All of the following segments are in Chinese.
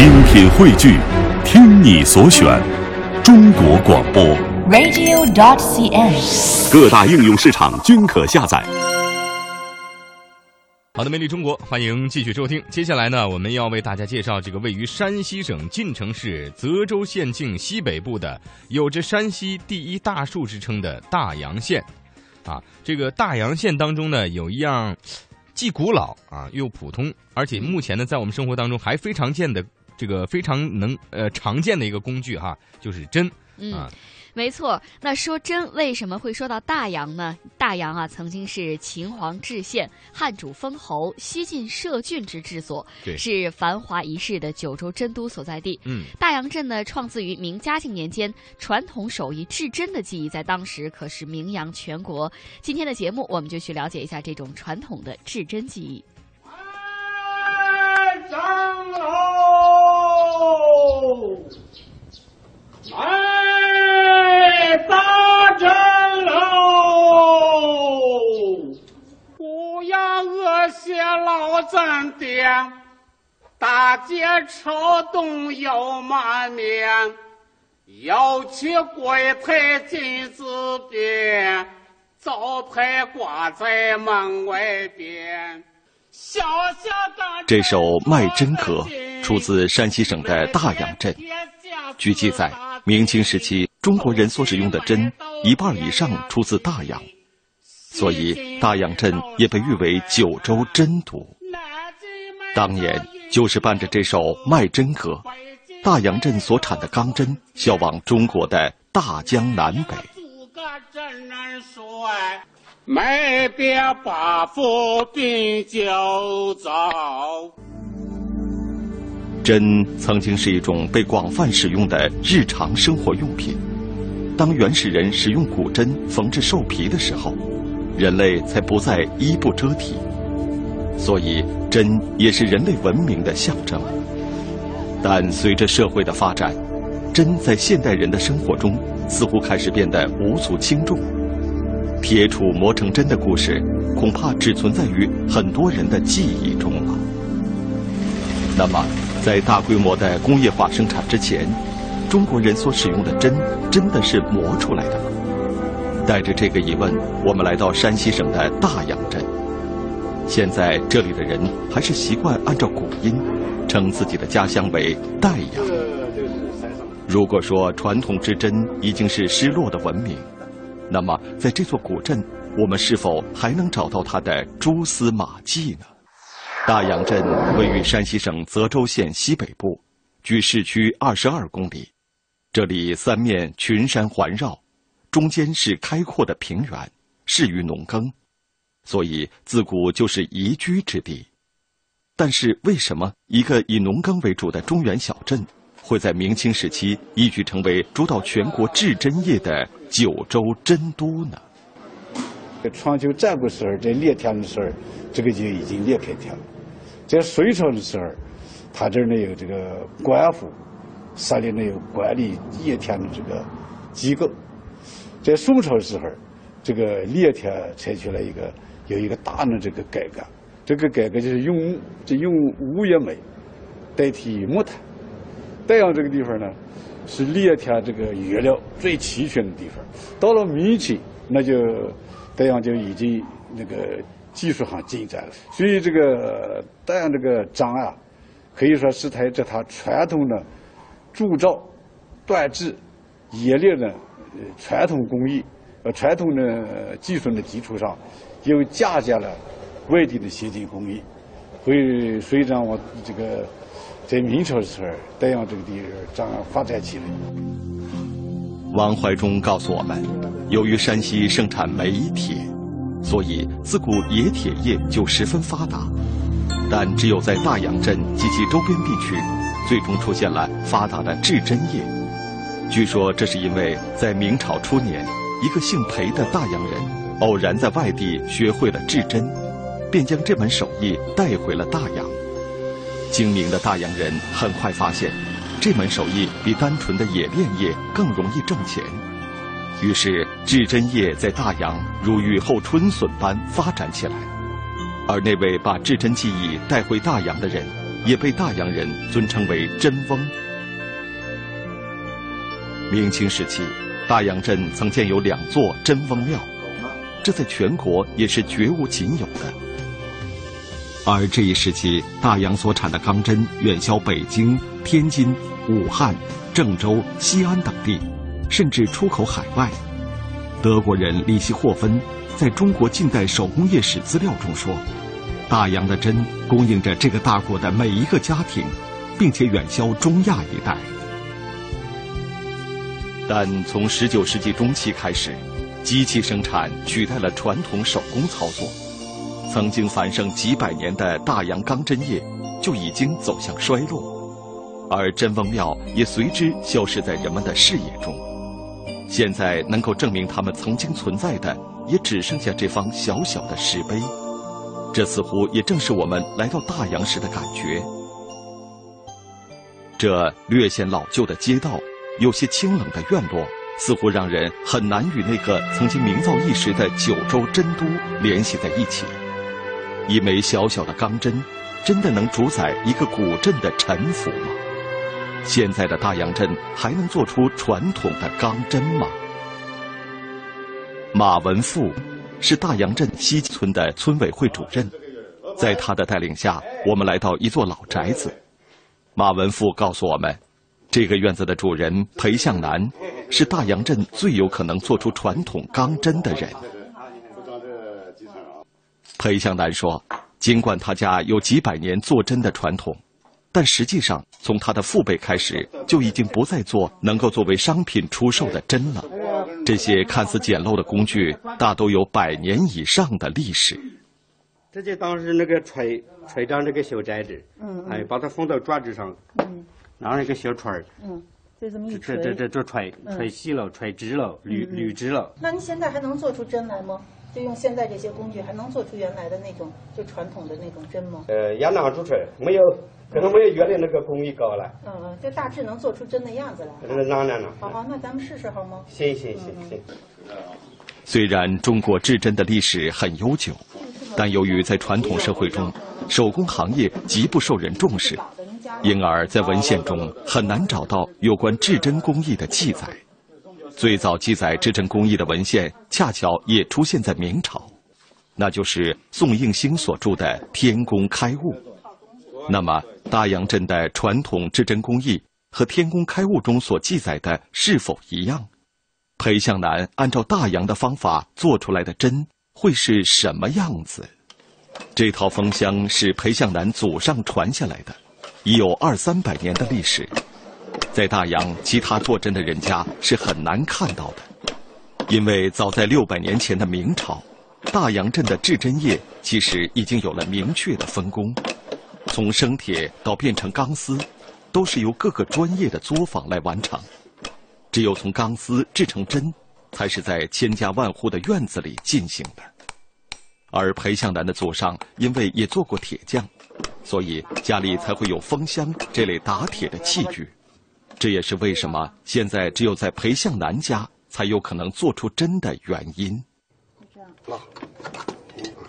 精品汇聚，听你所选，中国广播。radio.dot.cn，。各大应用市场均可下载。好的，魅力中国，欢迎继续收听。接下来呢，我们要为大家介绍这个位于山西省晋城市泽州县境西北部的，有着山西第一大树之称的大洋县。啊，这个大洋县当中呢，有一样既古老啊又普通，而且目前呢，在我们生活当中还非常见的这个非常能呃常见的一个工具哈，就是针嗯啊。，没错。那说针为什么会说到大洋呢？大洋啊，曾经是秦皇治县、汉主封侯、西晋设郡之治所，对是繁华一世的九州真都所在地。嗯，大洋镇呢，创自于明嘉靖年间，传统手艺制针的技艺在当时可是名扬全国。今天的节目，我们就去了解一下这种传统的制针技艺。哎，张喽！哎，打针喽！不要恶些老咱爹，大街抽动又满面，要去柜台金字边，招牌挂在门外边。小小的这首《卖针歌》出自山西省的大洋镇。据记载，明清时期中国人所使用的针一半以上出自大洋，所以大洋镇也被誉为九州针都。当年就是伴着这首《卖针歌》，大洋镇所产的钢针销往中国的大江南北。诸葛真人帅，没别把府并就走。针曾经是一种被广泛使用的日常生活用品。当原始人使用骨针缝制兽皮的时候，人类才不再衣不遮体，所以针也是人类文明的象征。但随着社会的发展，针在现代人的生活中似乎开始变得无足轻重。铁杵磨成针的故事，恐怕只存在于很多人的记忆中了。那么，在大规模的工业化生产之前，中国人所使用的针真的是磨出来的吗？带着这个疑问，我们来到山西省的大洋镇。现在这里的人还是习惯按照古音，称自己的家乡为岱阳。如果说传统之真已经是失落的文明，那么在这座古镇，我们是否还能找到它的蛛丝马迹呢？大洋镇位于山西省泽州县西北部，距市区二十二公里。这里三面群山环绕，中间是开阔的平原，适于农耕，所以自古就是宜居之地。但是，为什么一个以农耕为主的中原小镇，会在明清时期一举成为主导全国制针业的九州针都呢？春秋战国时候，在猎田的时候，这个就已经裂开天了。在隋朝的时候，他这儿呢有这个官府，设立呢有管理猎田的这个机构。在宋朝的时候，这个猎田采取了一个有一个大的这个改革，这个改革就是用就用乌叶煤代替木炭。德阳这个地方呢，是猎田这个原料最齐全的地方。到了明清，那就德阳就已经那个技术上进展了。所以这个德阳这个章啊，可以说是它这它传统的铸造、锻制、冶炼的传统工艺、呃传统的技术的基础上，又嫁接了外地的先进工艺，会随着我这个。在明朝的时候，岱阳这个地方这样发展起来。王怀忠告诉我们，由于山西盛产煤铁，所以自古冶铁业就十分发达。但只有在大洋镇及其周边地区，最终出现了发达的制针业。据说这是因为在明朝初年，一个姓裴的大洋人偶然在外地学会了制针，便将这门手艺带回了大洋。精明的大洋人很快发现，这门手艺比单纯的冶炼业更容易挣钱，于是制针业在大洋如雨后春笋般发展起来。而那位把制针技艺带回大洋的人，也被大洋人尊称为真翁。明清时期，大洋镇曾建有两座真翁庙，这在全国也是绝无仅有的。而这一时期，大洋所产的钢针远销北京、天津、武汉、郑州、西安等地，甚至出口海外。德国人里希霍芬在中国近代手工业史资料中说：“大洋的针供应着这个大国的每一个家庭，并且远销中亚一带。”但从19世纪中期开始，机器生产取代了传统手工操作。曾经繁盛几百年的大洋钢针业就已经走向衰落，而真翁庙也随之消失在人们的视野中。现在能够证明他们曾经存在的，也只剩下这方小小的石碑。这似乎也正是我们来到大洋时的感觉。这略显老旧的街道，有些清冷的院落，似乎让人很难与那个曾经名噪一时的九州真都联系在一起。一枚小小的钢针，真的能主宰一个古镇的沉浮吗？现在的大洋镇还能做出传统的钢针吗？马文富是大洋镇西村的村委会主任，在他的带领下，我们来到一座老宅子。马文富告诉我们，这个院子的主人裴向南是大洋镇最有可能做出传统钢针的人。裴向南说：“尽管他家有几百年做针的传统，但实际上从他的父辈开始就已经不再做能够作为商品出售的针了。这些看似简陋的工具，大都有百年以上的历史。这就当时那个锤锤张这个小摘子，嗯哎，把它放到爪子上，嗯拿一个小锤儿，嗯，就这么一这锤。这这这锤嗯锤细了，锤直了，捋捋直了。那您现在还能做出针来吗？就用现在这些工具，还能做出原来的那种就传统的那种针吗？呃，也拿出锤，没有，可能没有原来那个工艺高了。嗯嗯，就大致能做出针的样子来。那个拿来了。好好，那咱们试试好吗？行行行行。虽然中国制针的历史很悠久，但由于在传统社会中，手工行业极不受人重视，因而在文献中很难找到有关制针工艺的记载。最早记载制针工艺的文献，恰巧也出现在明朝，那就是宋应星所著的《天工开物》。那么，大洋镇的传统制针工艺和《天工开物》中所记载的是否一样？裴向南按照大洋的方法做出来的针会是什么样子？这套封箱是裴向南祖上传下来的，已有二三百年的历史。在大洋，其他做针的人家是很难看到的，因为早在六百年前的明朝，大洋镇的制针业其实已经有了明确的分工，从生铁到变成钢丝，都是由各个专业的作坊来完成。只有从钢丝制成针，才是在千家万户的院子里进行的。而裴向南的祖上因为也做过铁匠，所以家里才会有风箱这类打铁的器具。这也是为什么现在只有在裴向南家才有可能做出针的原因。好，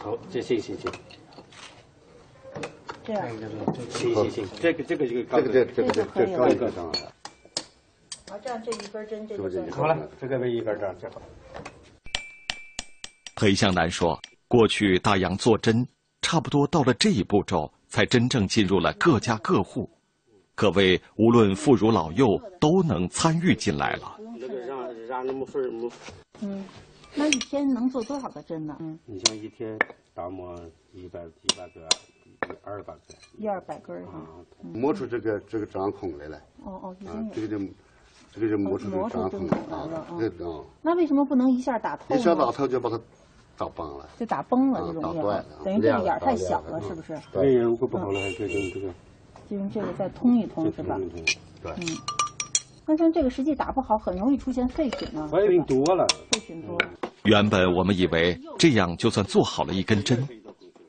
好，这行行行，这样，行行行，这个这个这个这个这这个这这高一个上来了，好，这样这一根针这就算好了，这个为一根这样就好。裴向南说：“过去大洋做针，差不多到了这一步骤，才真正进入了各家各户，可谓无论妇孺老幼都能参与进来了。那个让让那么份儿么？嗯，那一天能做多少个针呢？嗯，你像一天打磨一百一百个，一二百个。一二百根儿哈。磨出这个这个掌孔来了，哦哦。这个就这个就磨出这个掌孔磨出来了啊那为什么不能一下打透呢？一下打透就把它打崩了，就打崩了，啊就容易了打断了。等于这个眼儿太小了，是不是？这个如果不好了，就用这个就用这个再通一通，是吧？对，那像这个实际打不好，很容易出现废品呢。废品多了，废品多。原本我们以为这样就算做好了一根针，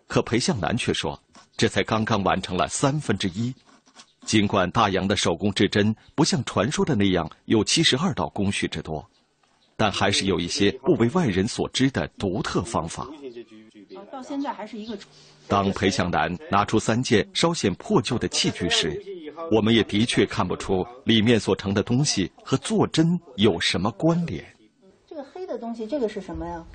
可裴向南却说，这才刚刚完成了三分之一。尽管大洋的手工制针不像传说的那样有七十二道工序之多，但还是有一些不为外人所知的独特方法。啊，到现在还是一个。当裴向南拿出三件稍显破旧的器具时，我们也的确看不出里面所盛的东西和做针有什么关联。这个黑的东西，这个是什么呀？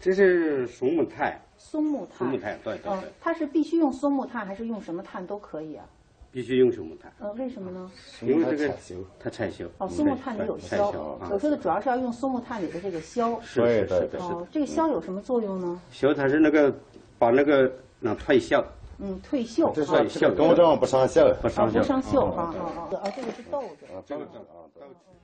这是松木炭。松木炭。松木炭，对对对。它是必须用松木炭，还是用什么炭都可以啊？必须用松木炭。呃，为什么呢？因为这个它产锈。哦，松木炭里有硝。我说的主要是要用松木炭里的这个硝。是是是的。哦，这个硝有什么作用呢？硝它是那个把那个那退锈。嗯，退锈。这是锈，高正不上锈，不上锈。不上锈啊啊啊！啊，这个是豆子。啊，这个是啊豆子。